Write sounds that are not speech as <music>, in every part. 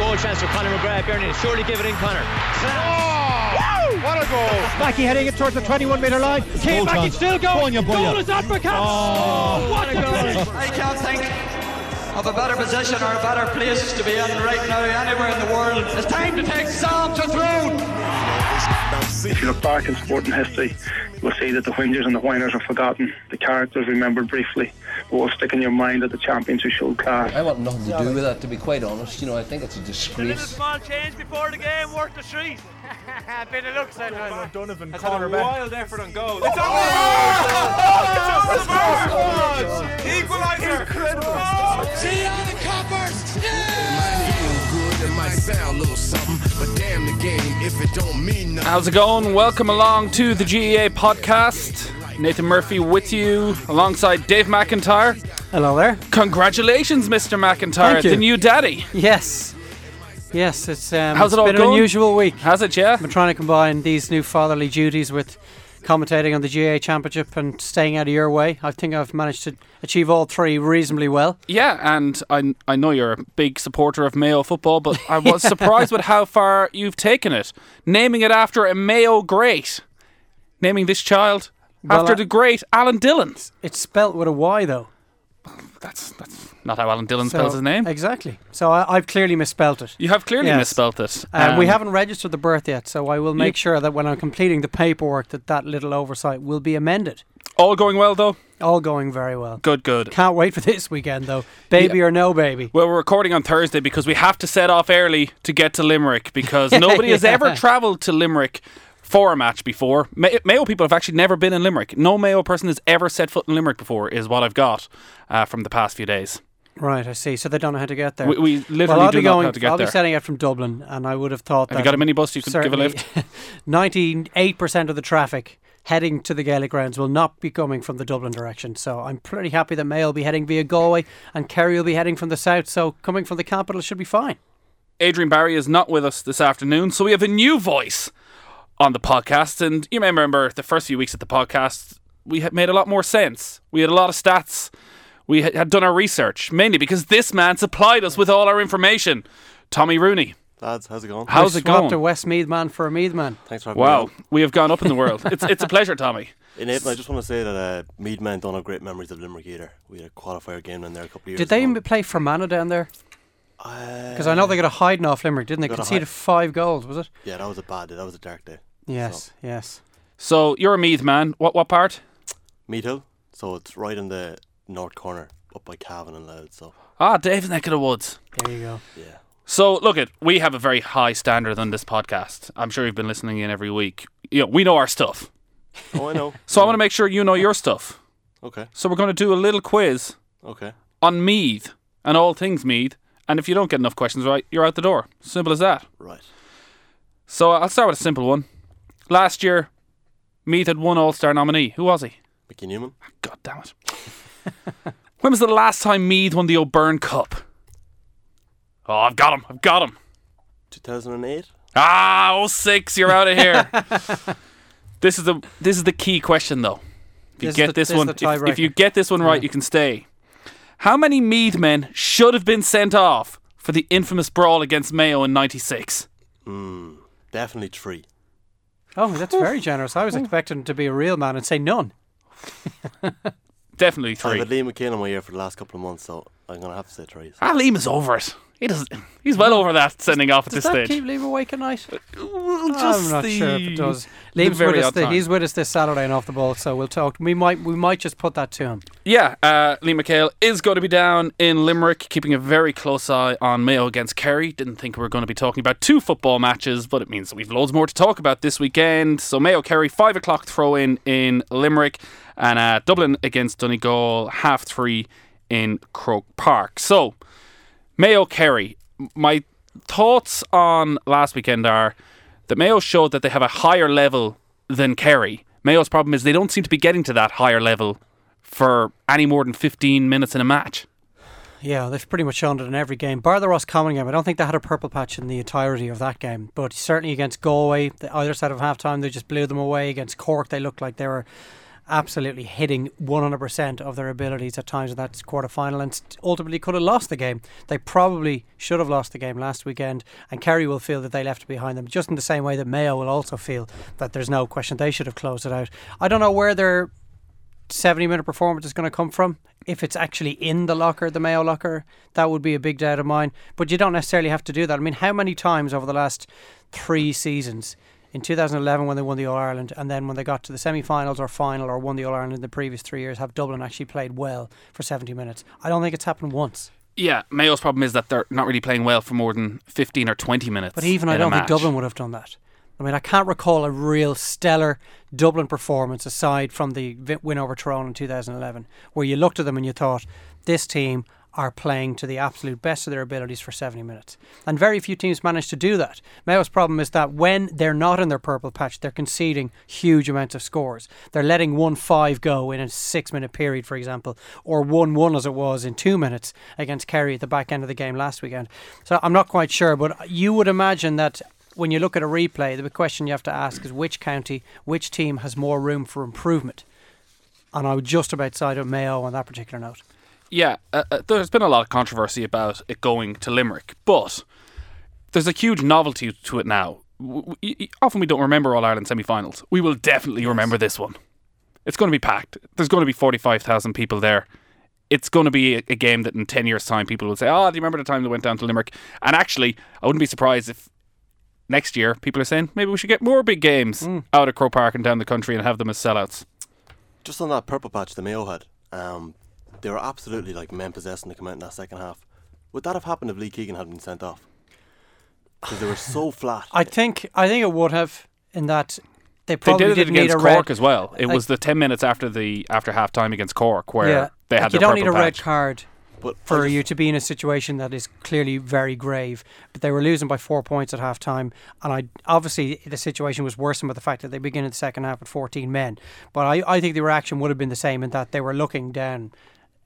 goal chance for Conor McGrath. Bernie, surely give it in, Conor. Oh, what a goal! Mackey heading it towards the 21 metre line. Keane Mackey still going. Boya, boya. Goal is uppercut. Oh. oh. what a goal! I can't think of a better position or a better place to be in right now anywhere in the world. It's time to take Sam to throne. If you look back in sporting history, you'll see that the whingers and the whiners are forgotten. The characters remembered briefly. But will stick in your mind that the champions who showed class. I want nothing to do with that, to be quite honest. You know, I think it's a disgrace. A small change before the game worth the street. <laughs> Bit of luck, said Donovan That's had a wild effort on goal. It's over! Equaliser! Incredible! Oh! See all the coppers! Good, it might sound a little something, but damn the game if it don't mean nothing. How's it going? Welcome along to the GAA podcast. Nathan Murphy with you alongside Dave McIntyre. Hello there. Congratulations, Mr. McIntyre, Thank you. the new daddy. Yes. Yes, it's, um, How's it's it all been going? an unusual week. Has it, yeah? I've been trying to combine these new fatherly duties with commentating on the GAA Championship and staying out of your way. I think I've managed to achieve all three reasonably well. Yeah, and I, I know you're a big supporter of Mayo football, but I was <laughs> surprised with how far you've taken it. Naming it after a Mayo great. Naming this child Well, after I- the great Alan Dillon. It's spelt with a Y though. That's that's not how Alan Dillon spells his name. Exactly. So I, I've clearly misspelt it. You have clearly Yes. misspelt it. Um, we haven't registered the birth yet, so I will make sure that when I'm completing the paperwork, that that little oversight will be amended. All going well, though? All going very well. Good, good. Can't wait for this weekend though. Baby or no baby. Well, we're recording on Thursday because we have to set off early to get to Limerick because <laughs> nobody has ever <laughs> travelled to Limerick for a match before. May- Mayo people have actually never been in Limerick. No Mayo person has ever set foot in Limerick before, is what I've got uh, from the past few days. Right, I see. So they don't know how to get there. We, we literally well, I'll do be not know going. how to get I'll there. be setting out from Dublin, and I would have thought Have that you got a minibus you could give a lift? <laughs> Ninety-eight percent of the traffic heading to the Gaelic grounds will not be coming from the Dublin direction. So I'm pretty happy that Mayo will be heading via Galway, and Kerry will be heading from the south. So coming from the capital should be fine. Adrian Barry is not with us this afternoon, so we have a new voice on the podcast. And you may remember the first few weeks of the podcast, we had made a lot more sense. We had a lot of stats. We had- had done our research, mainly because this man supplied us with all our information. Tommy Rooney. Lads, how's it going? How's I it swapped going? a Westmeath man for a Meath man. Thanks for having me Wow, we have gone up in the world. It's it's a pleasure, Tommy. <laughs> In April, I just want to say that uh, Meath men don't have great memories of Limerick either. We had a qualifier game in there a couple of years Did they ago. even play Fermanagh down there? Because I know they got a hiding off Limerick, didn't they? Got Conceded hide- five goals, was it? Yeah, that was a bad day. That was a dark day. Yes, yes. So you're a Meath man. What what part? Meath Hill, so it's right in the north corner, up by Cavan and Louth. So Ah, Dave's neck of the woods. There you go. yeah, So look at we have a very high standard on this podcast. I'm sure you've been listening in every week. You know, we know our stuff. oh I know. <laughs> So I want to make sure you know your stuff. Okay, So we're going to do a little quiz okay. on Meath and all things Meath. And if you don't get enough questions right, you're out the door. Simple as that. Right. So I'll start with a simple one. Last year, Meath had one All Star nominee. Who was he? Mickey Newman. God damn it. <laughs> when was the last time Meath won the O'Byrne Cup? Oh, I've got him. I've got him. 2008. Ah, 06, you're out of here. <laughs> this is the this is the key question though. If you This get the- this, this one, if, if you get this one right, Yeah. you can stay. How many Meath men should have been sent off for the infamous brawl against Mayo in '96? Hmm. Definitely three. Oh, that's very generous. I was expecting to be a real man and say none. Definitely three. I've three. had Liam McHale on my ear for the last couple of months, so I'm gonna have to say three. Ah, Liam is over it. He doesn't. He's well over that sending off at Does this that stage. keep Liam awake at night? Well, just I'm not the- sure if it does. Liam's with us. The, he's with us this Saturday and off the ball, so we'll talk. We might we might just put that to him. Yeah, uh, Liam McHale is going to be down in Limerick, keeping a very close eye on Mayo against Kerry. Didn't think we were going to be talking about two football matches, but it means that we've loads more to talk about this weekend. So Mayo Kerry, five o'clock throw in in Limerick, and uh, Dublin against Donegal, half three in Croke Park. So Mayo Kerry, my thoughts on last weekend are that Mayo showed that they have a higher level than Kerry. Mayo's problem is they don't seem to be getting to that higher level for any more than 15 minutes in a match. Yeah, they've pretty much shown it in every game. Bar the Roscommon game, I don't think they had a purple patch in the entirety of that game. But certainly against Galway, the either side of half time, they just blew them away. Against Cork, they looked like they were absolutely hitting 100% of their abilities at times in that quarter final and ultimately could have lost the game. They probably should have lost the game last weekend, and Kerry will feel that they left it behind them, just in the same way that Mayo will also feel that there's no question they should have closed it out. I don't know where their 70 minute performance is going to come from. If it's actually in the locker, the Mayo locker, that would be a big doubt of mine. But you don't necessarily have to do that. I mean, how many times over the last three seasons in 2011 when they won the All Ireland, and then when they got to the semi-finals or final or won the All Ireland in the previous three years, have Dublin actually played well for 70 minutes? I don't think it's happened once. Yeah, Mayo's problem is that they're not really playing well for more than 15 or 20 minutes. But even I don't think Dublin would have done that. I mean, I can't recall a real stellar Dublin performance aside from the win over Tyrone in 2011, where you looked at them and you thought, this team are playing to the absolute best of their abilities for 70 minutes. And very few teams manage to do that. Mayo's problem is that when they're not in their purple patch, they're conceding huge amounts of scores. They're letting 1 5 go in a six minute period, for example, or 1 1 as it was in two minutes against Kerry at the back end of the game last weekend. So I'm not quite sure, but you would imagine that when you look at a replay, the question you have to ask is which county, which team has more room for improvement. And I would just about side of Mayo on that particular note. Yeah, uh, uh, there's been a lot of controversy about it going to Limerick, but there's a huge novelty to it now. We, often we don't remember All Ireland semi finals. We will definitely remember this one. It's going to be packed. There's going to be 45,000 people there. It's going to be a, a game that in 10 years' time people will say, Oh, do you remember the time they went down to Limerick? And actually, I wouldn't be surprised if next year, people are saying maybe we should get more big games mm. out of Croke Park and down the country and have them as sellouts. Just on that purple patch the Mayo had, um, they were absolutely like men possessing to come out in that second half. Would that have happened if Lee Keegan had been sent off? Because they were so <laughs> flat. I think I think it would have in that they probably they did it against Cork red, as well. It like, was the ten minutes after the after half time against Cork where yeah, they had like you don't need a patch. red card but for you to be in a situation that is clearly very grave. But they were losing by four points at half time. And I obviously the situation was worsened by the fact that they begin in the second half with 14 men. But I, I think the reaction would have been the same in that they were looking down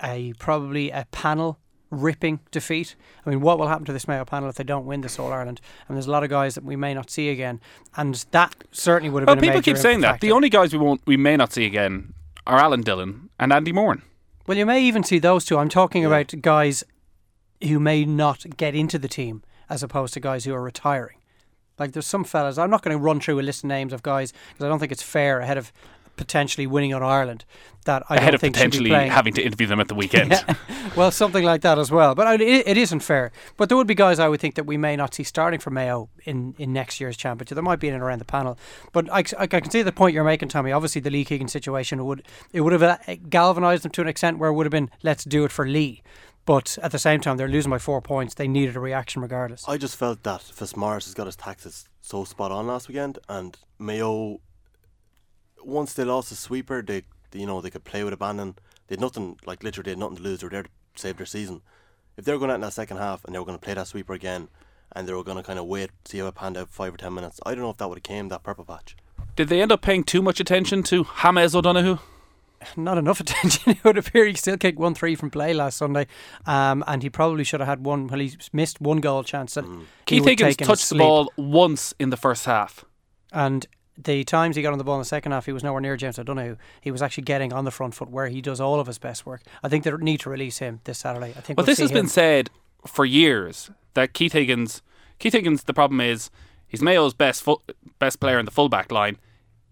a probably a panel ripping defeat. I mean, what will happen to this Mayo panel if they don't win this All Ireland? And there's a lot of guys that we may not see again, and that certainly would have well, been. people keep saying factor. that. The only guys we won't, we may not see again are Alan Dillon and Andy Moran. Well, you may even see those two. I'm talking yeah. about guys who may not get into the team as opposed to guys who are retiring. Like there's some fellas. I'm not going to run through a list of names of guys because I don't think it's fair ahead of potentially winning on Ireland. That I ahead don't of think potentially having to interview them at the weekend. <laughs> yeah. Well, something like that as well. But it, it isn't fair. But there would be guys I would think that we may not see starting for Mayo in, in next year's championship. There might be in and around the panel. But I, I, I can see the point you're making, Tommy. Obviously, the Lee Keegan situation would it would have uh, galvanised them to an extent where it would have been let's do it for Lee. But at the same time, they're losing by four points. They needed a reaction regardless. I just felt that Fitzmaurice has got his taxes so spot on last weekend, and Mayo once they lost the sweeper, they, they you know they could play with abandon. They had nothing like literally they had nothing to lose. They were there to save their season. If they were going out in that second half and they were going to play that sweeper again, and they were going to kind of wait, see how it panned out five or ten minutes, I don't know if that would have came that purple patch. Did they end up paying too much attention to James O'Donoghue? Not enough <laughs> attention. it would appear he still kicked one three from play last Sunday, um, and he probably should have had one. Well, he missed one goal chance that mm. Keith Higgins touched the ball once in the first half, and the times he got on the ball in the second half, he was nowhere near James O'Donoghue. He was actually getting on the front foot where he does all of his best work. I think they need to release him this Saturday. I think. But we'll this has him. been said for years that Keith Higgins, Keith Higgins, the problem is he's Mayo's best best player in the fullback line.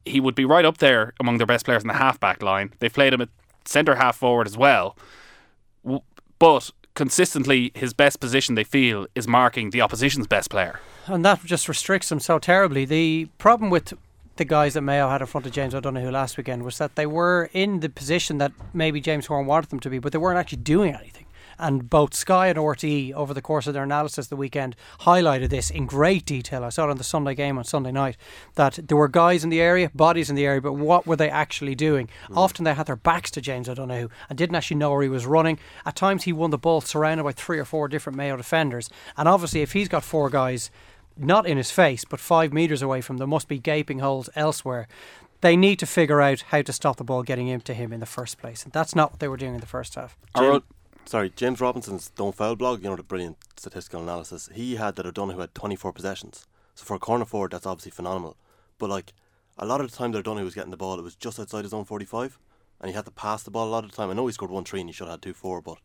He would be right up there among their best players in the halfback line. They've played him at centre half forward as well, but consistently his best position they feel is marking the opposition's best player and that just restricts him so terribly. The problem with the guys that Mayo had in front of James O'Donoghue last weekend was that they were in the position that maybe James Horan wanted them to be, but they weren't actually doing anything. And both Sky and RTE, over the course of their analysis the weekend, highlighted this in great detail. I saw it on the Sunday game on Sunday night that there were guys in the area, bodies in the area, but what were they actually doing? Mm. Often they had their backs to James O'Donoghue and didn't actually know where he was running. At times he won the ball surrounded by three or four different Mayo defenders. And obviously, if he's got four guys not in his face, but five metres away from them, must be gaping holes elsewhere. They need to figure out how to stop the ball getting into him in the first place. And that's not what they were doing in the first half. James, sorry, James Robinson's Don't Foul blog, you know, the brilliant statistical analysis, he had that O'Donoghue had 24 possessions. So for a corner forward, that's obviously phenomenal. But like, a lot of the time that O'Donoghue was getting the ball, it was just outside his own 45. and he had to pass the ball a lot of the time. I know he scored one three and he should have had two four, but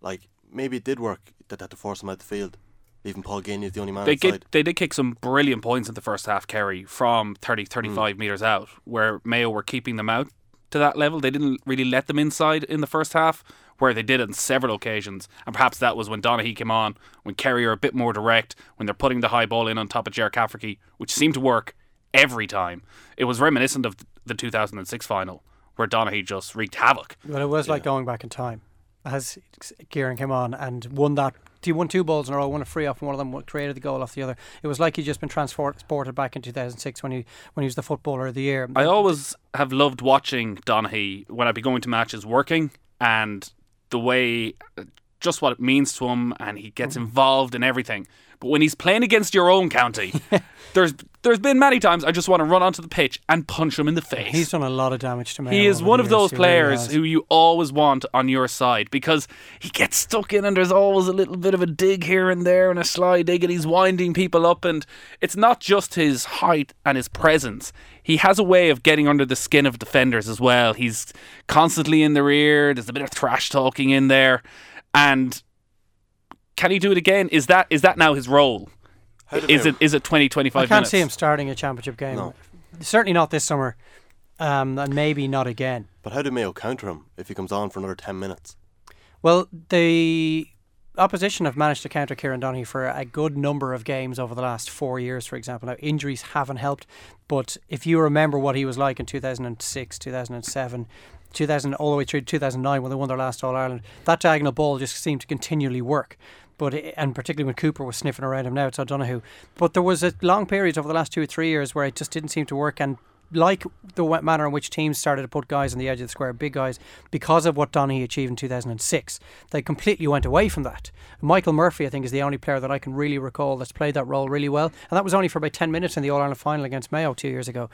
like maybe it did work that they had to force him out the field, leaving Paul Geaney is the only man They, outside. get, they did kick some brilliant points in the first half, Kerry, from 30, hmm. 35 metres out, where Mayo were keeping them out to that level. They didn't really let them inside in the first half, where they did on several occasions. And perhaps that was when Donaghy came on, when Kerry are a bit more direct, when they're putting the high ball in on top of Ger Cafferkey, which seemed to work every time. It was reminiscent of the 2006 final, where Donaghy just wreaked havoc. But it was like going back in time, as Kieran came on and won that. He won two balls in a row, won a free off, one of them created the goal off the other. It was like he'd just been transported back in 2006 when he when he was the footballer of the year. I always have loved watching Donaghy when I'd be going to matches working and the way just what it means to him and he gets Mm-hmm. involved in everything. But when he's playing against your own county, <laughs> there's there's been many times I just want to run onto the pitch and punch him in the face. He's done a lot of damage to me. He is one of those players who you always want on your side because he gets stuck in and there's always a little bit of a dig here and there and a sly dig and he's winding people up and it's not just his height and his presence. He has a way of getting under the skin of defenders as well. He's constantly in the rear, there's a bit of thrash talking in there and can he do it again? Is that is that now his role? Is it is it 20 25 I can't minutes? see him starting a championship game. No. Certainly not this summer, um, and maybe not again. But how do Mayo counter him if he comes on for another ten minutes? Well, the opposition have managed to counter Kieran Donaghy for a good number of games over the last four years, for example. Now, injuries haven't helped, but if you remember what he was like in 2006, 2007, 2000, all the way through 2009 when they won their last All Ireland, that diagonal ball just seemed to continually work. But and particularly when Cooper was sniffing around him now, it's O'Donoghue. But there was a long period over the last two or three years where it just didn't seem to work, and like the manner in which teams started to put guys on the edge of the square, big guys, because of what Donny achieved in 2006, they completely went away from that. Michael Murphy, I think, is the only player that I can really recall that's played that role really well, and that was only for about 10 minutes in the All Ireland final against Mayo two years ago.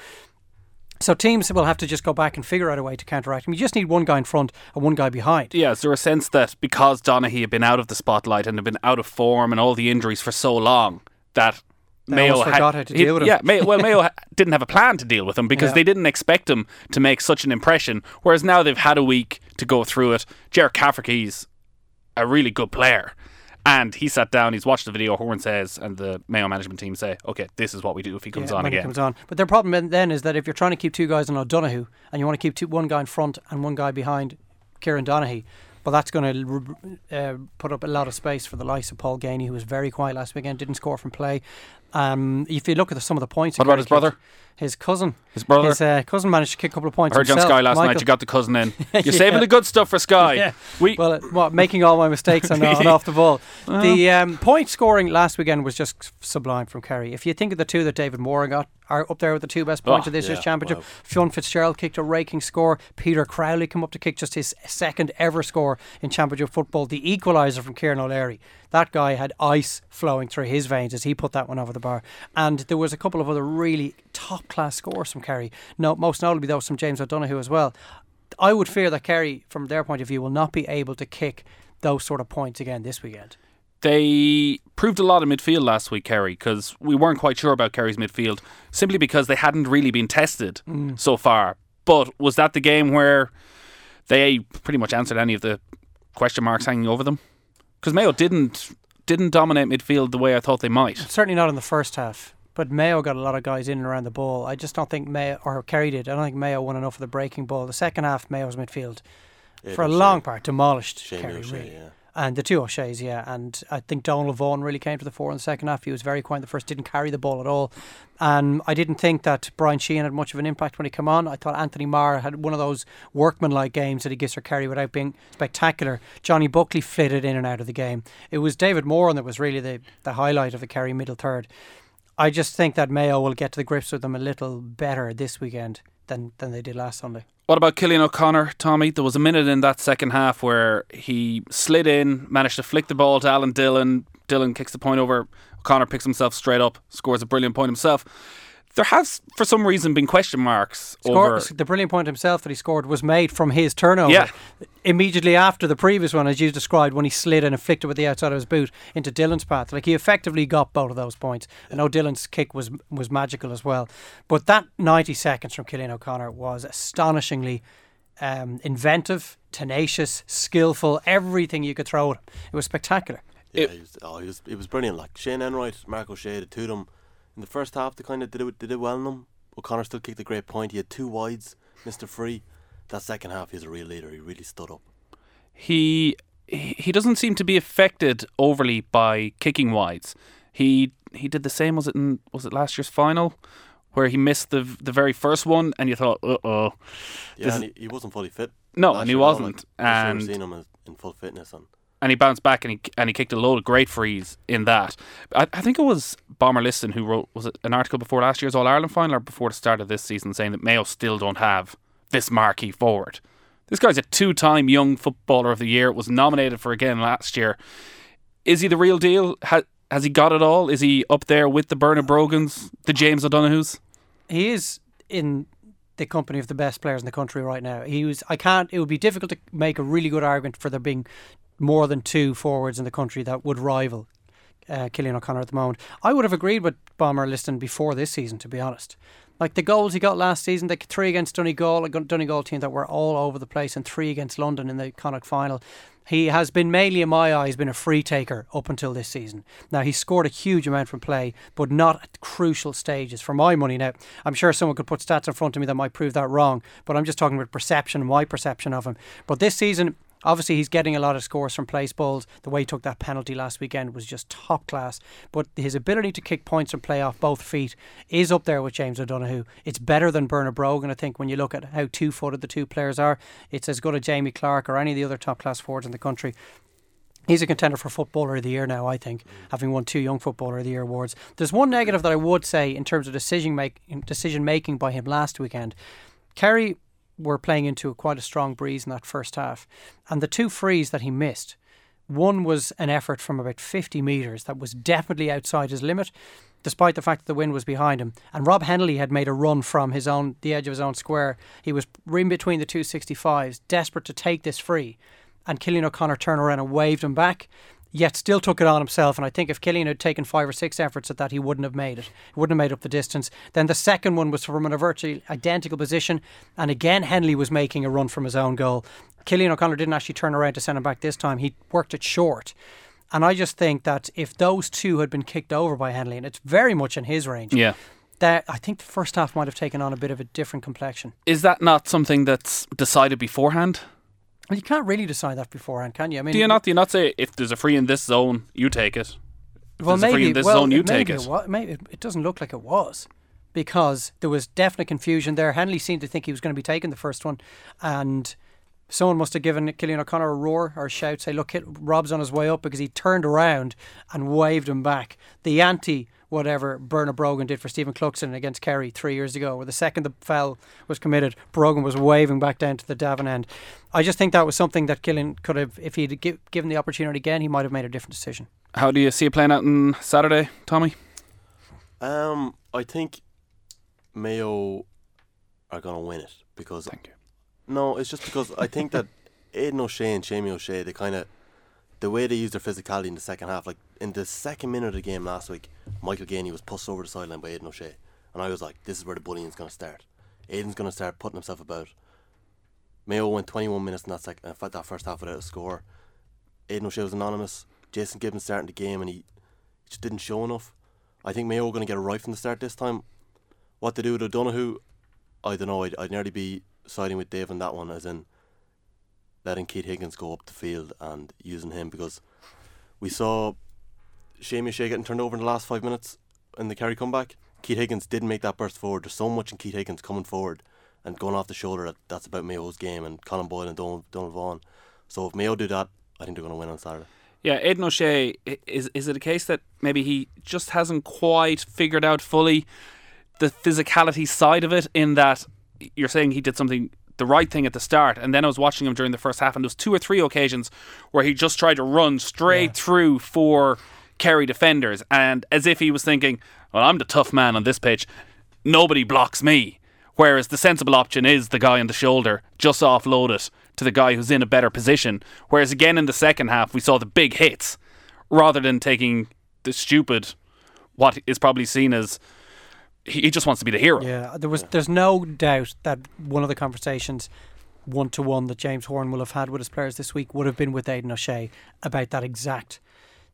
So teams will have to just go back and figure out a way to counteract him. You just need one guy in front and one guy behind. Yeah, is there a sense that because Donaghy had been out of the spotlight and had been out of form and all the injuries for so long, that They Mayo had, forgot how to he- deal with him. Yeah, Mayo, well, Mayo <laughs> didn't have a plan to deal with him because Yeah. they didn't expect him to make such an impression. Whereas now they've had a week to go through it. Ger Cafferkey's a really good player. And he sat down, he's watched the video, Horan says, and the Mayo management team say, okay, this is what we do if he comes Yeah, on when again. He comes on. But their problem then- is that if you're trying to keep two guys on O'Donoghue and you want to keep two, one guy in front and one guy behind Kieran Donaghy, well, that's going to uh, put up a lot of space for the likes of Paul Geaney, who was very quiet last weekend, didn't score from play. Um, if you look at the, some of the points, What about his brother? His cousin. His brother? His uh, cousin managed to kick a couple of points. I heard you on Sky last night, you got the cousin in. <laughs> You're Yeah. saving the good stuff for Sky. Yeah. We, well, uh, what making all my mistakes on, on <laughs> off the ball. The um, point scoring last weekend was just sublime from Kerry. If you think of the two that David Moran got, are up there with the two best points Oh, of this year's championship. wow. Fionn Fitzgerald kicked a raking score. Peter Crowley come up to kick just his second ever score in championship football. The equaliser from Kieran O'Leary. That guy had ice flowing through his veins as he put that one over the bar. And there was a couple of other really top class scores from Kerry. No, most notably though from James O'Donoghue as well. I would fear that Kerry, from their point of view, will not be able to kick those sort of points again this weekend. they proved a lot in midfield last week, Kerry, because we weren't quite sure about Kerry's midfield simply because they hadn't really been tested Mm. so far. But was that the game where they pretty much answered any of the question marks hanging over them? Because Mayo didn't didn't dominate midfield the way I thought they might. Certainly not in the first half. But Mayo got a lot of guys in and around the ball. I just don't think Mayo, or Kerry did, I don't think Mayo won enough of the breaking ball. The second half, Mayo's midfield, Yeah, for a O'Shea. long part, demolished Shane Kerry, O'Shea, really. yeah. And the two O'Shea's, yeah. And I think Donal Vaughan really came to the fore in the second half. He was very quiet in the first, didn't carry the ball at all. And I didn't think that Brian Sheehan had much of an impact when he came on. I thought Anthony Maher had one of those workmanlike games that he gives for Kerry without being spectacular. Johnny Buckley flitted in and out of the game. It was David Moran that was really the, the highlight of the Kerry middle third. I just think that Mayo will get to the grips with them a little better this weekend than, than they did last Sunday. What about Cillian O'Connor, Tommy? There was a minute in that second half where he slid in, managed to flick the ball to Alan Dillon. Dillon kicks the point over. O'Connor picks himself straight up, scores a brilliant point himself. There has, for some reason, been question marks Score, over. the brilliant point himself that he scored was made from his turnover. Yeah. Immediately after the previous one, as you described, when he slid and flicked it with the outside of his boot into Dillon's path. Like he effectively got both of those points. I know Dillon's kick was was magical as well. But that 90 seconds from Cillian O'Connor was astonishingly um, inventive, tenacious, skillful, everything you could throw at him. It was spectacular. Yeah, he was, oh, he was, he was brilliant. Like Shane Enright, Mark O'Shea, the two of them in the first half, they kind of did it, did it well in them. O'Connor still kicked a great point. He had two wides, Mister Free. That second half, he's a real leader. He really stood up. He he he doesn't seem to be affected overly by kicking wides. He he did the same. Was it in was it last year's final? Where he missed the the very first one, and you thought, uh oh, Yeah, and he, he wasn't fully fit. No, and he year at all, wasn't. Like, this year we've And- seen him in full fitness and and he bounced back and he and he kicked a load of great frees in that. I, I think it was Bomber Liston who wrote was it an article before last year's All Ireland final or before the start of this season saying that Mayo still don't have this marquee forward. This guy's a two-time Young Footballer of the Year. Was nominated for again last year. Is he the real deal? Ha, has he got it all? Is he up there with the Bernard Brogans, the James O'Donoghues? He is in the company of the best players in the country right now. He was. I can't. It would be difficult to make a really good argument for there being more than two forwards in the country that would rival uh, Cillian O'Connor at the moment. I would have agreed with Bomber Liston before this season, to be honest. Like the goals he got last season, the three against Donegal, a Donegal team that were all over the place, and three against London in the Connacht final. He has been mainly, in my eyes, been a free taker up until this season. Now he scored a huge amount from play, but not at crucial stages. For my money, now I'm sure someone could put stats in front of me that might prove that wrong, but I'm just talking about perception, my perception of him. But this season, Obviously, he's getting a lot of scores from place balls. The way he took that penalty last weekend was just top class. But his ability to kick points and play off both feet is up there with James O'Donoghue. It's better than Bernard Brogan, I think, when you look at how two footed the two players are. It's as good as Jamie Clarke or any of the other top class forwards in the country. He's a contender for Footballer of the Year now, I think, having won two Young Footballer of the Year awards. There's one negative that I would say in terms of decision make, decision making by him last weekend. Kerry were playing into quite a strong breeze in that first half, and the two frees that he missed, one was an effort from about 50 metres that was definitely outside his limit, despite the fact that the wind was behind him. And Rob Hennelly had made a run from his own the edge of his own square. He was in between the two 65s, desperate to take this free, and Cillian O'Connor turned around and waved him back. Yet still took it on himself, and I think if Cillian had taken five or six efforts at that, he wouldn't have made it. He wouldn't have made up the distance. Then the second one was from a virtually identical position, and again Hennelly was making a run from his own goal. Cillian O'Connor didn't actually turn around to send him back this time. He worked it short. And I just think that if those two had been kicked over by Hennelly, and it's very much in his range, Yeah. that I think the first half might have taken on a bit of a different complexion. Is that not something that's decided beforehand? Well, you can't really decide that beforehand, can you? I mean, Do you not? Do you not say if there's a free in this zone, you take it? If Well, there's a free maybe in this well, zone, you maybe take it. wa- maybe it, it doesn't look like it was because there was definite confusion there. Hennelly seemed to think he was going to be taking the first one, and someone must have given Cillian O'Connor a roar or a shout, say, "Look, Rob's on his way up," because he turned around and waved him back. The anti. Whatever Bernard Brogan did for Stephen Cluxton against Kerry three years ago, where the second the foul was committed, Brogan was waving back down to the Davin end. I just think that was something that Cillian could have, if he'd gi- given the opportunity again, he might have made a different decision. How do you see it playing out on Saturday, Tommy? Um, I think Mayo are gonna win it because Thank you. No, it's just because I think that <laughs> Aidan O'Shea and Seamie O'Shea, they kind of the way they use their physicality in the second half. Like in the second minute of the game last week, Michael Geaney was pushed over the sideline by Aidan O'Shea, and I was like, this is where the bullying's gonna start. Aidan's gonna start putting himself about. Mayo went 21 minutes in that sec- in fact, that first half without a score. Aidan O'Shea was anonymous. Jason Gibbons starting the game and he just didn't show enough. I think Mayo are going to get it right from the start this time. What to do with O'Donoghue, I don't know. I'd, I'd nearly be siding with Dave on that one, as in letting Keith Higgins go up the field and using him because we saw Seamie Shea getting turned over in the last five minutes in the Kerry comeback. Keith Higgins didn't make that burst forward. There's so much in Keith Higgins coming forward and going off the shoulder that that's about Mayo's game and Colm Boyle and Donal, Donal Vaughan. So if Mayo do that, I think they're going to win on Saturday. Yeah, Aidan O'Shea, is is it a case that maybe he just hasn't quite figured out fully the physicality side of it in that you're saying he did something the right thing at the start and then I was watching him during the first half and there was two or three occasions where he just tried to run straight through four Kerry defenders and as if he was thinking, well I'm the tough man on this pitch, nobody blocks me. Whereas the sensible option is the guy on the shoulder, just offload it to the guy who's in a better position. Whereas again in the second half, we saw the big hits rather than taking the stupid, what is probably seen as he he just wants to be the hero. Yeah, there was. There's no doubt that one of the conversations one to one that James Horan will have had with his players this week would have been with Aidan O'Shea about that exact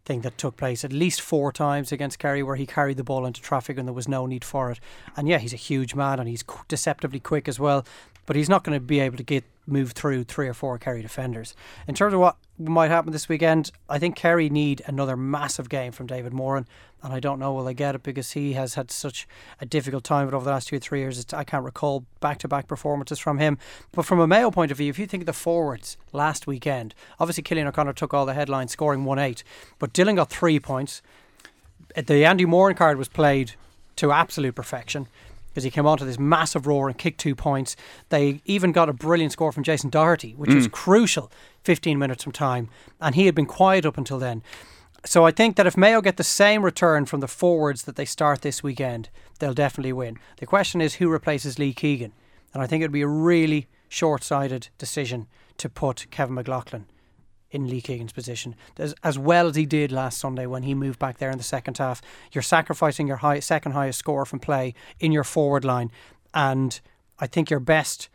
thing that took place at least four times against Kerry where he carried the ball into traffic and there was no need for it. And yeah, he's a huge man and he's deceptively quick as well, but he's not going to be able to get move through three or four Kerry defenders. In terms of what might happen this weekend, I think Kerry need another massive game from David Moran, and I don't know will they get it because he has had such a difficult time over the last two or three years. I can't recall back to back performances from him. But from a Mayo point of view, if you think of the forwards last weekend, obviously Cillian O'Connor took all the headlines, scoring one eight, but Dillon got three points. The Andy Moran card was played to absolute perfection because he came onto this massive roar and kicked two points. They even got a brilliant score from Jason Doherty, which was Mm. crucial, 15 minutes from time, and he had been quiet up until then. So I think that if Mayo get the same return from the forwards that they start this weekend, they'll definitely win. The question is who replaces Lee Keegan, and I think it'd be a really short-sighted decision to put Kevin McLaughlin in Lee Keegan's position as, as well as he did last Sunday when he moved back there in the second half. You're sacrificing your high, second highest score from play in your forward line, and I think you're best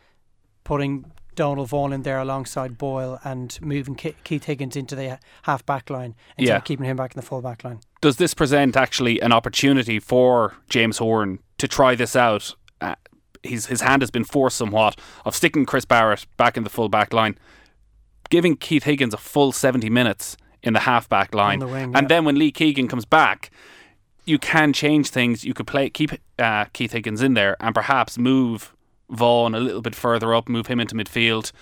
putting Donal Vaughan in there alongside Boyle and moving Keith Higgins into the half back line instead Yeah. of keeping him back in the full back line. Does this present actually an opportunity for James Horan to try this out? Uh, his his hand has been forced somewhat of sticking Chris Barrett back in the full back line, giving Keith Higgins a full seventy minutes in the halfback line, the wing, and yeah. then when Lee Keegan comes back, you can change things. You could play keep uh, Keith Higgins in there and perhaps move Vaughan a little bit further up, move him into midfield.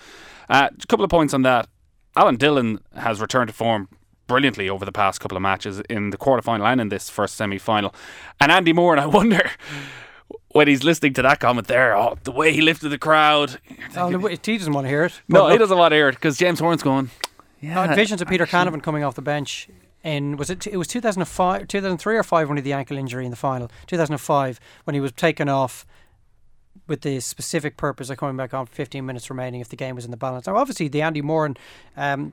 Uh, a couple of points on that. Alan Dillon has returned to form brilliantly over the past couple of matches in the quarterfinal and in this first semi final. And Andy Moran, and I <laughs> wonder when he's listening to that comment there, oh, the way he lifted the crowd. Oh, no, he doesn't want to hear it. No, But he doesn't want to hear it because James Horan's going. I had visions of Peter Canavan coming off the bench in was it it was 2005 2003 or 5 when he had the ankle injury in the final 2005 when he was taken off with the specific purpose of coming back on 15 minutes remaining if the game was in the balance now obviously the Andy Moran um,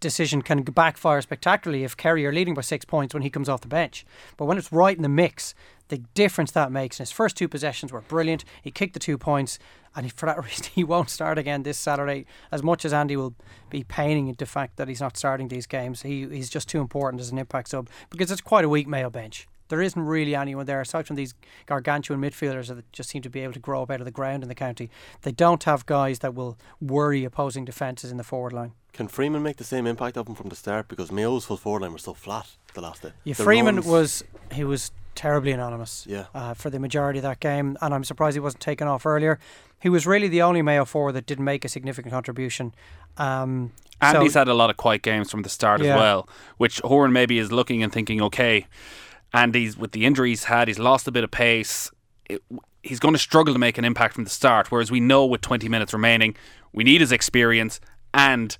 decision can backfire spectacularly if Kerry are leading by six points when he comes off the bench but when it's right in the mix the difference that makes in his first two possessions were brilliant he kicked the two points and he, for that <laughs> reason he won't start again this Saturday. As much as Andy will be paining at the fact that he's not starting these games, he he's just too important as an impact sub because it's quite a weak Mayo bench. There isn't really anyone there aside from these gargantuan midfielders that just seem to be able to grow up out of the ground in the county. They don't have guys that will worry opposing defences in the forward line. Can Freeman make the same impact of him from the start? Because Mayo's full forward line was so flat the last day. Yeah, The Freeman runs- was he was terribly anonymous. Yeah. Uh, for the majority of that game, and I'm surprised he wasn't taken off earlier. He was really the only Mayo forward that didn't make a significant contribution. Um, Andy's so, had a lot of quiet games from the start Yeah. as well, which Horan maybe is looking and thinking, okay, Andy's with the injuries he's had, he's lost a bit of pace. It, he's going to struggle to make an impact from the start. Whereas we know with 20 minutes remaining, we need his experience and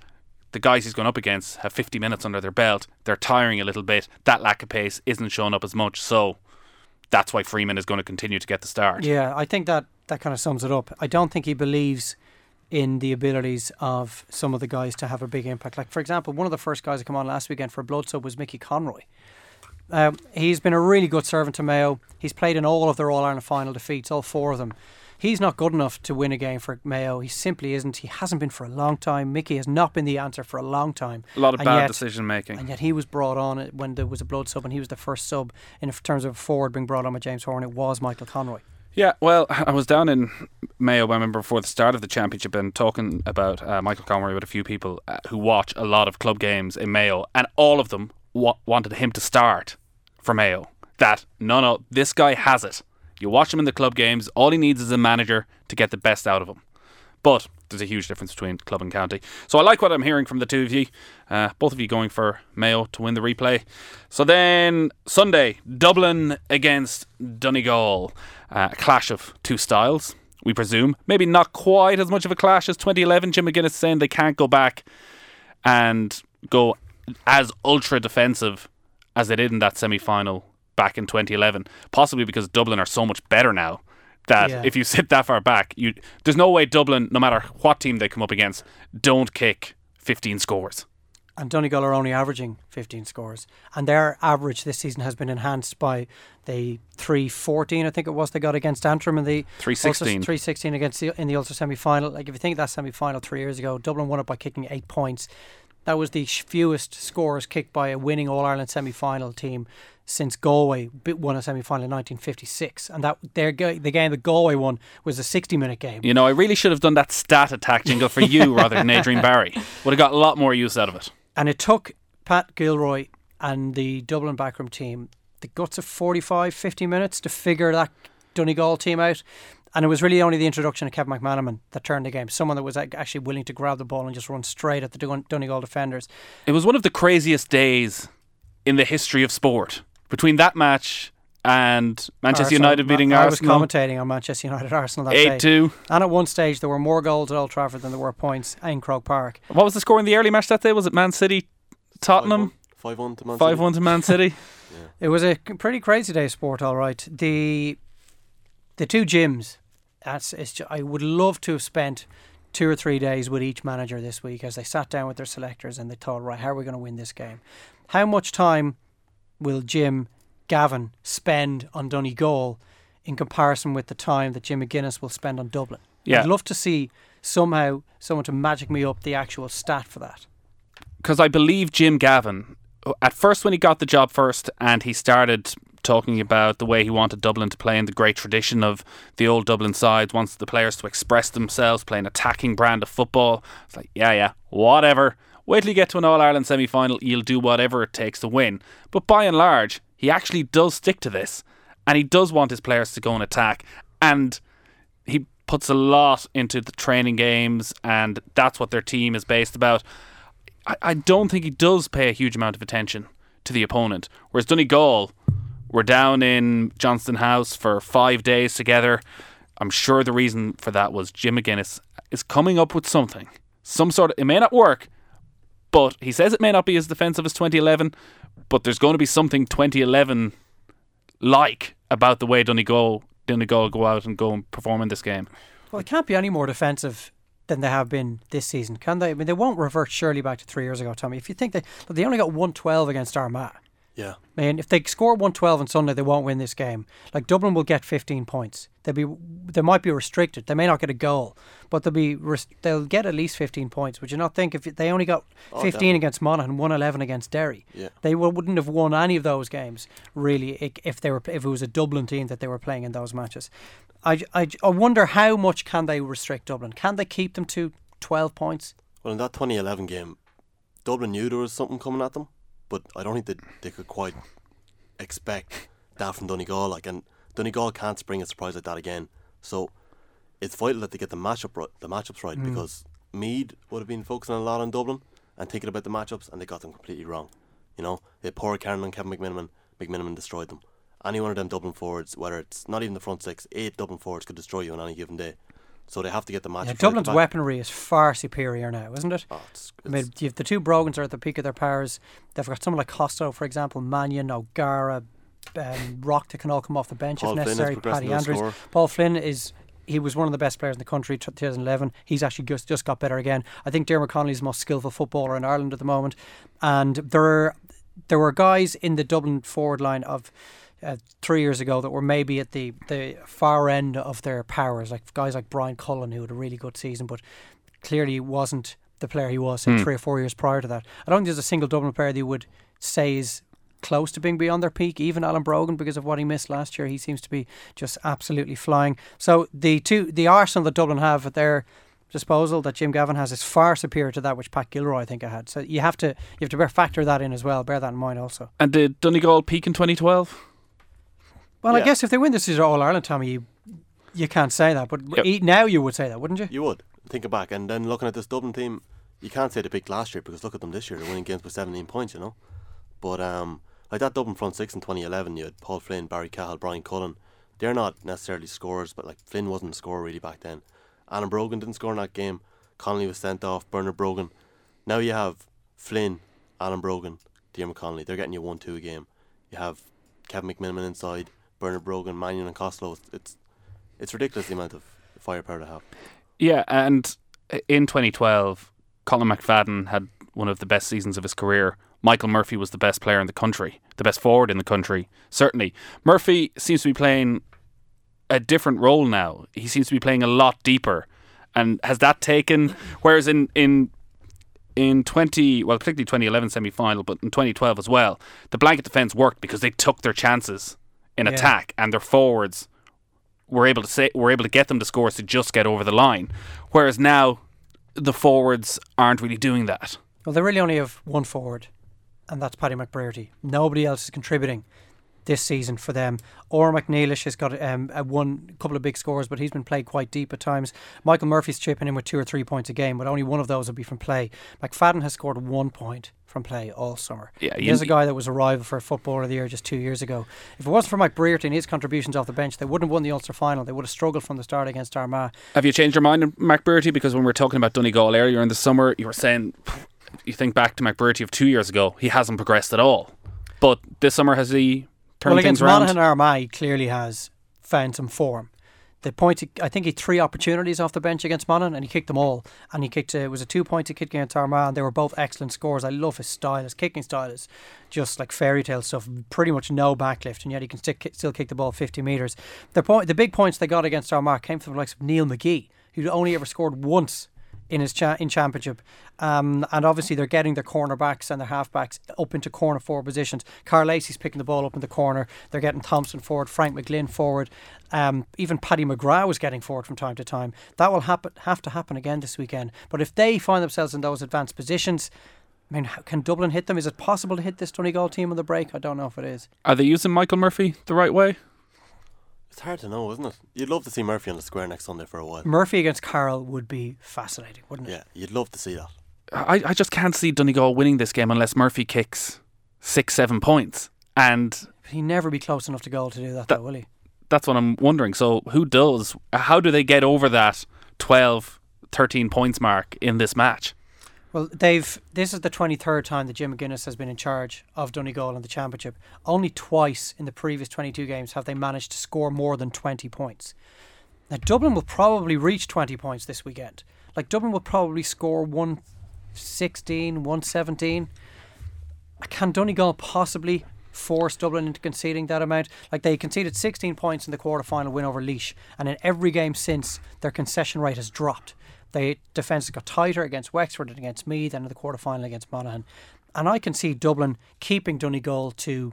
the guys he's going up against have 50 minutes under their belt. They're tiring a little bit. That lack of pace isn't showing up as much. So that's why Freeman is going to continue to get the start. Yeah, I think that that kind of sums it up. I don't think he believes in the abilities of some of the guys to have a big impact. Like for example, one of the first guys to come on last weekend for blood sub was Mickey Conroy. Um, he's been a really good servant to Mayo. He's played in all of their All Ireland final defeats, all four of them. He's not good enough to win a game for Mayo. He simply isn't. He hasn't been for a long time. Mickey has not been the answer for a long time. A lot of And bad yet- decision making. And yet he was brought on when there was a blood sub, and he was the first sub in terms of a forward being brought on by James Horan. It was Michael Conroy. Yeah, well, I was down in Mayo, I remember, before the start of the championship and talking about uh, Michael Conroy with a few people uh, who watch a lot of club games in Mayo, and all of them wa- wanted him to start for Mayo. That, no, no, this guy has it. You watch him in the club games, all he needs is a manager to get the best out of him. But there's a huge difference between club and county. So I like what I'm hearing from the two of you. Uh, both of you going for Mayo to win the replay. So then Sunday, Dublin against Donegal. Uh, a clash of two styles, we presume. Maybe not quite as much of a clash as 2011. Jim McGuinness saying they can't go back and go as ultra defensive as they did in that semi final back in 2011. Possibly because Dublin are so much better now that Yeah. if you sit that far back, you there's no way Dublin, no matter what team they come up against, don't kick 15 scores. and Donegal are only averaging 15 scores. And their average this season has been enhanced by the 314, I think it was, they got against Antrim in the 316. Ulster, 316 against the, in the Ulster semi final. Like, if you think of that semi final three years ago, Dublin won it by kicking eight points. That was the fewest scores kicked by a winning All Ireland semi final team since Galway won a semi final in 1956. And that their the game that Galway won was a 60 minute game. You know, I really should have done that stat attack jingle for you <laughs> rather than Adrian Barry. Would have got a lot more use out of it. And it took Pat Gilroy and the Dublin backroom team the guts of 45, 50 minutes to figure that Donegal team out. And it was really only the introduction of Kevin McManamon that turned the game. Someone that was actually willing to grab the ball and just run straight at the Dun- Donegal defenders. It was one of the craziest days in the history of sport. Between that match and Manchester Arsenal. United beating I Arsenal. I was commentating on Manchester United Arsenal that 8-2. day. And at one stage, there were more goals at Old Trafford than there were points in Croke Park. What was the score in the early match that day? Was it Man City, Tottenham? 5 1 to Man City. 5 1 to Man City. <laughs> It was a c- pretty crazy day of sport, all right. The the two gyms. That's it's. ju- I would love to have spent two or three days with each manager this week as they sat down with their selectors and they thought, right, how are we going to win this game? How much time will Jim Gavin spend on Donegal in comparison with the time that Jim McGuinness will spend on Dublin? Yeah. I'd love to see somehow someone to magic me up the actual stat for that. because I believe Jim Gavin, uh, at first when he got the job first and he started talking about the way he wanted Dublin to play in the great tradition of the old Dublin sides, wants the players to express themselves, play an attacking brand of football. It's like, yeah, yeah, whatever. Wait till you get to an All Ireland semi final, you'll do whatever it takes to win. But by and large, he actually does stick to this. And he does want his players to go and attack. And he puts a lot into the training games, and that's what their team is based about. I, I don't think he does pay a huge amount of attention to the opponent. Whereas Donegal were down in Johnstown House for five days together. I'm sure the reason for that was Jim McGuinness is coming up with something. Some sort of, it may not work, but he says it may not be as defensive as 2011, but there's going to be something 2011 like about the way Donegal, Donegal go out and go and perform in this game. Well, it can't be any more defensive than they have been this season, can they? I mean, they won't revert surely back to three years ago, Tommy. If you think they they only got 112 against Armagh. Yeah. I mean, if they score 112 on Sunday, they won't win this game. Like Dublin will get 15 points. They'll be they might be restricted. They may not get a goal, but they'll be they'll get at least 15 points. Would you not think if they only got Oh, 15 definitely. against Monaghan, 111 against Derry, Yeah. they w- wouldn't have won any of those games really if they were if it was a Dublin team that they were playing in those matches. I, I, I wonder how much can they restrict Dublin? Can they keep them to 12 points? Well, in that 2011 game, Dublin knew there was something coming at them, but I don't think that they could quite expect that from Donegal. Like, and Donegal can't spring a surprise like that again. So it's vital that they get the matchup right, the matchups right Mm. because Meath would have been focusing a lot on Dublin and thinking about the matchups, and they got them completely wrong. You know, they poor Karen and Kevin McManamon. McManamon destroyed them. Any one of them Dublin forwards, whether it's not even the front six, eight Dublin forwards could destroy you on any given day. So they have to get the matchups Yeah, Dublin's back. weaponry is far superior now, isn't it? Oh, it's, I mean, the two Brogans are at the peak of their powers. They've got someone like Costo, for example, Mannion, O'Gara, um, Rock that can all come off the bench Paul if necessary. Paddy Andrews. scorer. Paul Flynn is. He was one of the best players in the country t- 2011. He's actually just, just got better again. I think Diarmuid Connolly's the most skillful footballer in Ireland at the moment. And there are, there were guys in the Dublin forward line of uh, three years ago that were maybe at the, the far end of their powers, like guys like Bryan Cullen, who had a really good season, but clearly wasn't the player he was say, Hmm. three or four years prior to that. I don't think there's a single Dublin player that you would say is close to being beyond their peak. Even Alan Brogan, because of what he missed last year, he seems to be just absolutely flying. So the two, the arsenal that Dublin have at their disposal that Jim Gavin has is far superior to that which Pat Gilroy I think I had. So you have to you have to bear, factor that in as well. Bear that in mind also. And did Donegal peak in 2012? Well, I guess if they win this year All Ireland, Tommy, you, you can't say that, but Yep. now you would say that, wouldn't you? You would think it back, and then looking at this Dublin team, you can't say they peaked last year because look at them this year; they're winning games by 17 points, you know. But um, like that Dublin front six in 2011, you had Paul Flynn, Barry Cahill, Bryan Cullen. They're not necessarily scorers, but like Flynn wasn't a scorer really back then. Alan Brogan didn't score in that game. Connolly was sent off. Bernard Brogan. Now you have Flynn, Alan Brogan, Diarmuid Connolly. They're getting you one two a game. You have Kevin McManamon inside, Bernard Brogan, Mannion, and Costello. It's, it's it's ridiculous the amount of firepower they have. Yeah, and in 2012, Colm McFadden had one of the best seasons of his career. Michael Murphy was the best player in the country, the best forward in the country, certainly. Murphy seems to be playing a different role now. He seems to be playing a lot deeper. And has that taken whereas in in in 20 well particularly 2011 semi-final but in 2012 as well the blanket defense worked because they took their chances in Yeah. attack and their forwards were able to say were able to get them to scores to just get over the line whereas now the forwards aren't really doing that Well, they really only have one forward, and that's Paddy McBrearty. Nobody else is contributing this season for them. Or Mac Niallais has got um, a one couple of big scores, but he's been played quite deep at times. Michael Murphy's chipping in with two or three points a game, but only one of those will be from play. McFadden has scored one point from play all summer. Yeah, you- he's a guy that was a rival for Footballer of the Year just two years ago. If it wasn't for Mike McBrearty and his contributions off the bench, they wouldn't have won the Ulster final. They would have struggled from the start against Armagh. Have you changed your mind on McBrearty? Because when we were talking about Donegal earlier in the summer, you were saying you think back to McBrearty of two years ago, he hasn't progressed at all. But this summer has he turned well, things against around? Monaghan and Armagh, he clearly has found some form. They pointed, I think he had three opportunities off the bench against Monaghan and he kicked them all. And he kicked, a, it was a two point he kicked against Armagh and they were both excellent scores. I love his style, his kicking style is just like fairy tale stuff, pretty much no backlift, and yet he can still, kick- still kick the ball 50 metres. The, point, the big points they got against Armagh came from the likes of Neil McGee, who'd only ever scored once in his cha- in championship. Um, and obviously they're getting their cornerbacks and their halfbacks up into corner forward positions. Karl Lacey's picking the ball up in the corner. They're getting Thompson forward, Frank McGlynn forward. Um, even Paddy McGrath was getting forward from time to time. That will happen have to happen again this weekend. But if they find themselves in those advanced positions, I mean, can Dublin hit them? Is it possible to hit this Donegal team on the break? I don't know if it is. Are they using Michael Murphy the right way? It's hard to know, isn't it? You'd love to see Murphy on the square next Sunday for a while. Murphy against Carroll would be fascinating, wouldn't it? Yeah, you'd love to see that. I, I just can't see Donegal winning this game unless Murphy kicks six, seven points. And He'd never be close enough to goal to do that, That- though, will he? that's what I'm wondering. So who does? How do they get over that 12, 13 points mark in this match? Well, they've. This is the twenty third time that Jim McGuinness has been in charge of Donegal in the championship. Only twice in the previous twenty two games have they managed to score more than twenty points. Now Dublin will probably reach twenty points this weekend. Like Dublin will probably score 116, 117. Can Donegal possibly force Dublin into conceding that amount? Like they conceded 16 points in the quarter final win over Laois, and in every game since, their concession rate has dropped. Their defence has got tighter against Wexford and against Meath and in the quarter final against Monaghan. And I can see Dublin keeping Donegal to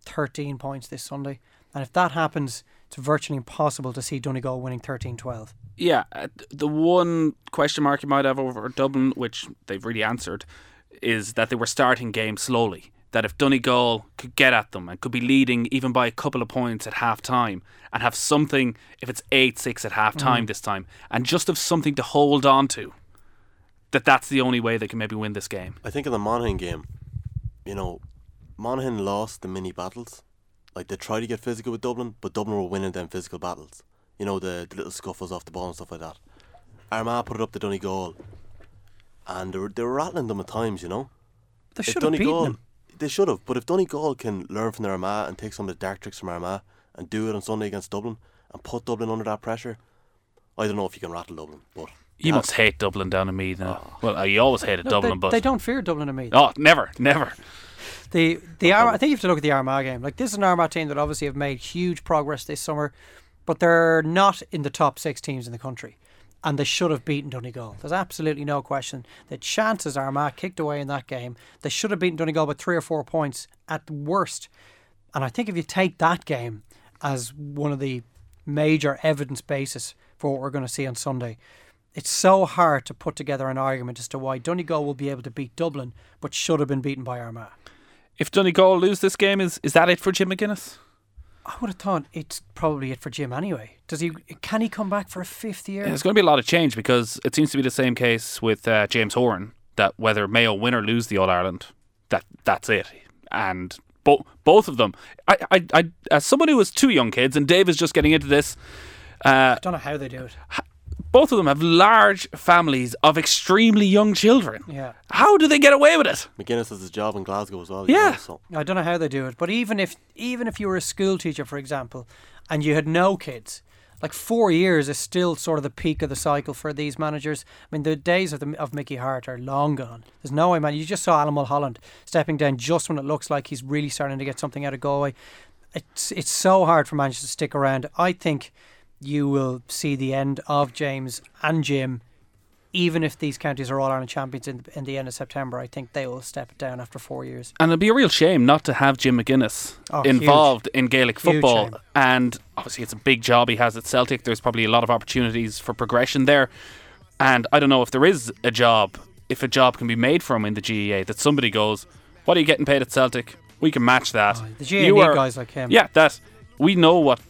13 points this Sunday. And if that happens, it's virtually impossible to see Donegal winning 13 12. Yeah, uh, the one question mark you might have over Dublin, which they've really answered, is that they were starting games slowly. That if Donegal could get at them and could be leading even by a couple of points at half time and have something, if it's 8 6 at half time Mm. this time, and just have something to hold on to, that that's the only way they can maybe win this game. I think in the Monaghan game, you know, Monaghan lost the mini battles. Like they tried to get physical with Dublin, but Dublin were winning them physical battles. You know, the, the little scuffles off the ball and stuff like that. Armagh put it up to Donegal, and they were, they were rattling them at times, you know. They If should have beaten them. They should have, but if Donegal can learn from their Armagh and take some of the dark tricks from Armagh and do it on Sunday against Dublin and put Dublin under that pressure, I don't know if you can rattle Dublin, but You Yeah. must hate Dublin down in Meath now. Well, uh, you always hated No, Dublin, they, but they don't fear Dublin and Meath. oh, never, never. The the Armagh, I think you have to look at the Armagh game. Like this is an Armagh team that obviously have made huge progress this summer, but they're not in the top six teams in the country, and they should have beaten Donegal. There's absolutely no question. The chances Armagh kicked away in that game, they should have beaten Donegal by three or four points at worst. And I think if you take that game as one of the major evidence basis for what we're going to see on Sunday, it's so hard to put together an argument as to why Donegal will be able to beat Dublin, but should have been beaten by Armagh. If Donegal lose this game, is is that it for Jim McGuinness? I would have thought it's probably it for Jim anyway. Does he? Can he come back for a fifth year? Yeah, there's going to be a lot of change because it seems to be the same case with uh, James Horan that whether Mayo win or lose the All Ireland, that that's it. And both both of them, I, I, I, as someone who has two young kids, and Dave is just getting into this. Uh, I don't know how they do it. Both of them have large families of extremely young children. Yeah. How do they get away with it? McGuinness has his job in Glasgow as well. you Yeah. know, so I don't know how they do it, but even if even if you were a school teacher, for example, and you had no kids, like four years is still sort of the peak of the cycle for these managers. I mean, the days of the of Mickey Harte are long gone. There's no way, man. You just saw Alan Mulholland stepping down just when it looks like he's really starting to get something out of Galway. It's it's so hard for managers to stick around. I think you will see the end of James and Jim even if these counties are all Ireland champions in, in the end of September, I think they will step it down after four years. And it'd be a real shame not to have Jim McGuinness Oh, involved huge. in Gaelic football. And obviously, it's a big job he has at Celtic. There's probably a lot of opportunities for progression there. And I don't know if there is a job, if a job can be made for him in the GAA, that somebody goes, What are you getting paid at Celtic? We can match that. Oh, the GAA You are- guys like him. Yeah, that we know what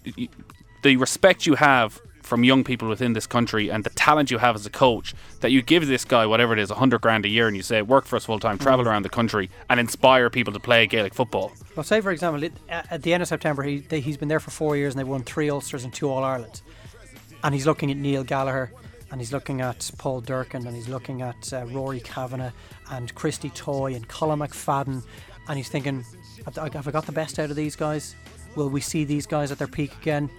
the respect you have from young people within this country and the talent you have as a coach that you give this guy whatever it is 100 grand a year and you say work for us full time travel Mm. around the country and inspire people to play Gaelic football Well, say for example, it, at the end of September, he he's been there for four years and they've won three Ulsters and two All Irelands, and he's looking at Neil Gallagher, and he's looking at Paul Durcan, and he's looking at uh, Rory Kavanagh and Christy Toye and Colm McFadden, and he's thinking, have I got the best out of these guys? Will we see these guys at their peak again?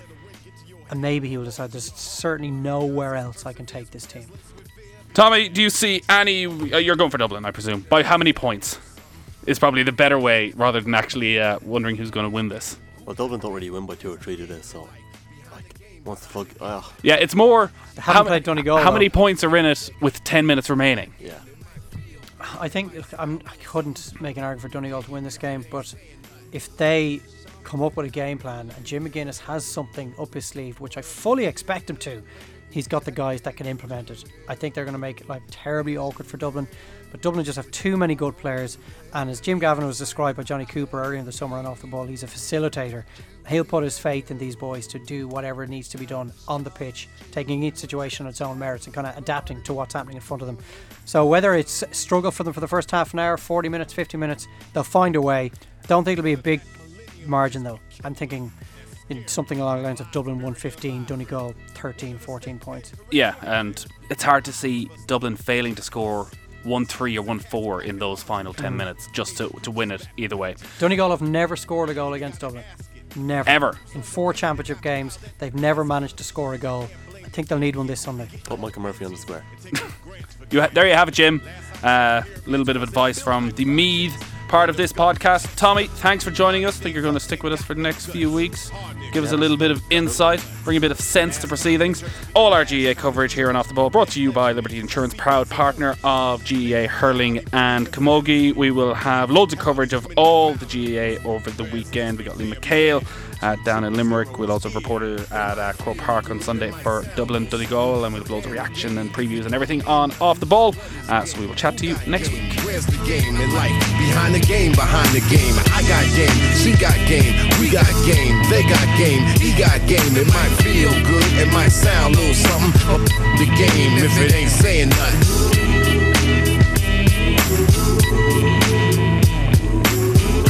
And maybe he will decide there's certainly nowhere else I can take this team. Tommy do you see any uh, you're going for Dublin I presume by how many points is probably the better way rather than actually uh, wondering who's going to win this Well, Dublin don't really win by two or three today, so like once the fuck? uh, yeah it's more haven't how, played Donegal, how many points are in it with 10 minutes remaining yeah. I think I'm, I couldn't make an argument for Donegal to win this game, but if they come up with a game plan and Jim McGuinness has something up his sleeve, which I fully expect him to, he's got the guys that can implement it. I think they're going to make it like terribly awkward for Dublin, but Dublin just have too many good players. And as Jim Gavin was described by Johnny Cooper earlier in the summer and off the ball, he's a facilitator. He'll put his faith in these boys to do whatever needs to be done on the pitch, taking each situation on its own merits and kind of adapting to what's happening in front of them. So whether it's struggle for them for the first half an hour, 40 minutes, 50 minutes, they'll find a way. Don't think it'll be a big margin though. I'm thinking in something along the lines of Dublin 115, Donegal 13, 14 points. yeah and it's hard to see Dublin failing to score 1-3 or 1-4 in those final 10 Mhm. minutes just to, to win it either way Donegal have never scored a goal against Dublin. Never. Ever. In four championship games, they've never managed to score a goal. I think they'll need one this Sunday. Put Michael Murphy on the square. <laughs> You ha- there you have it, Jim. A little bit of advice from the Meath part of this podcast. Tommy, thanks for joining us. think you're going to stick with us for the next few weeks. Give us a little bit of insight, bring a bit of sense to proceedings. All our GAA coverage here on Off the Ball brought to you by Liberty Insurance, proud partner of GAA Hurling and Camogie. We will have loads of coverage of all the GAA over the weekend. We got Liam McHale uh, down in Limerick. We'll also have reported at uh, Croke Park on Sunday for Dublin Donegal, and we'll have loads of reaction and previews and everything on Off the Ball. Uh, so we will chat to you next week. Where's the game in life? Behind the game, behind the game. I got game, she got game, we got game, they got game, he got game. It might feel good, it might sound a little something. Up the game if it ain't saying nothing.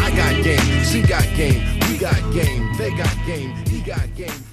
I got game, she got game, got game, they got game, he got game.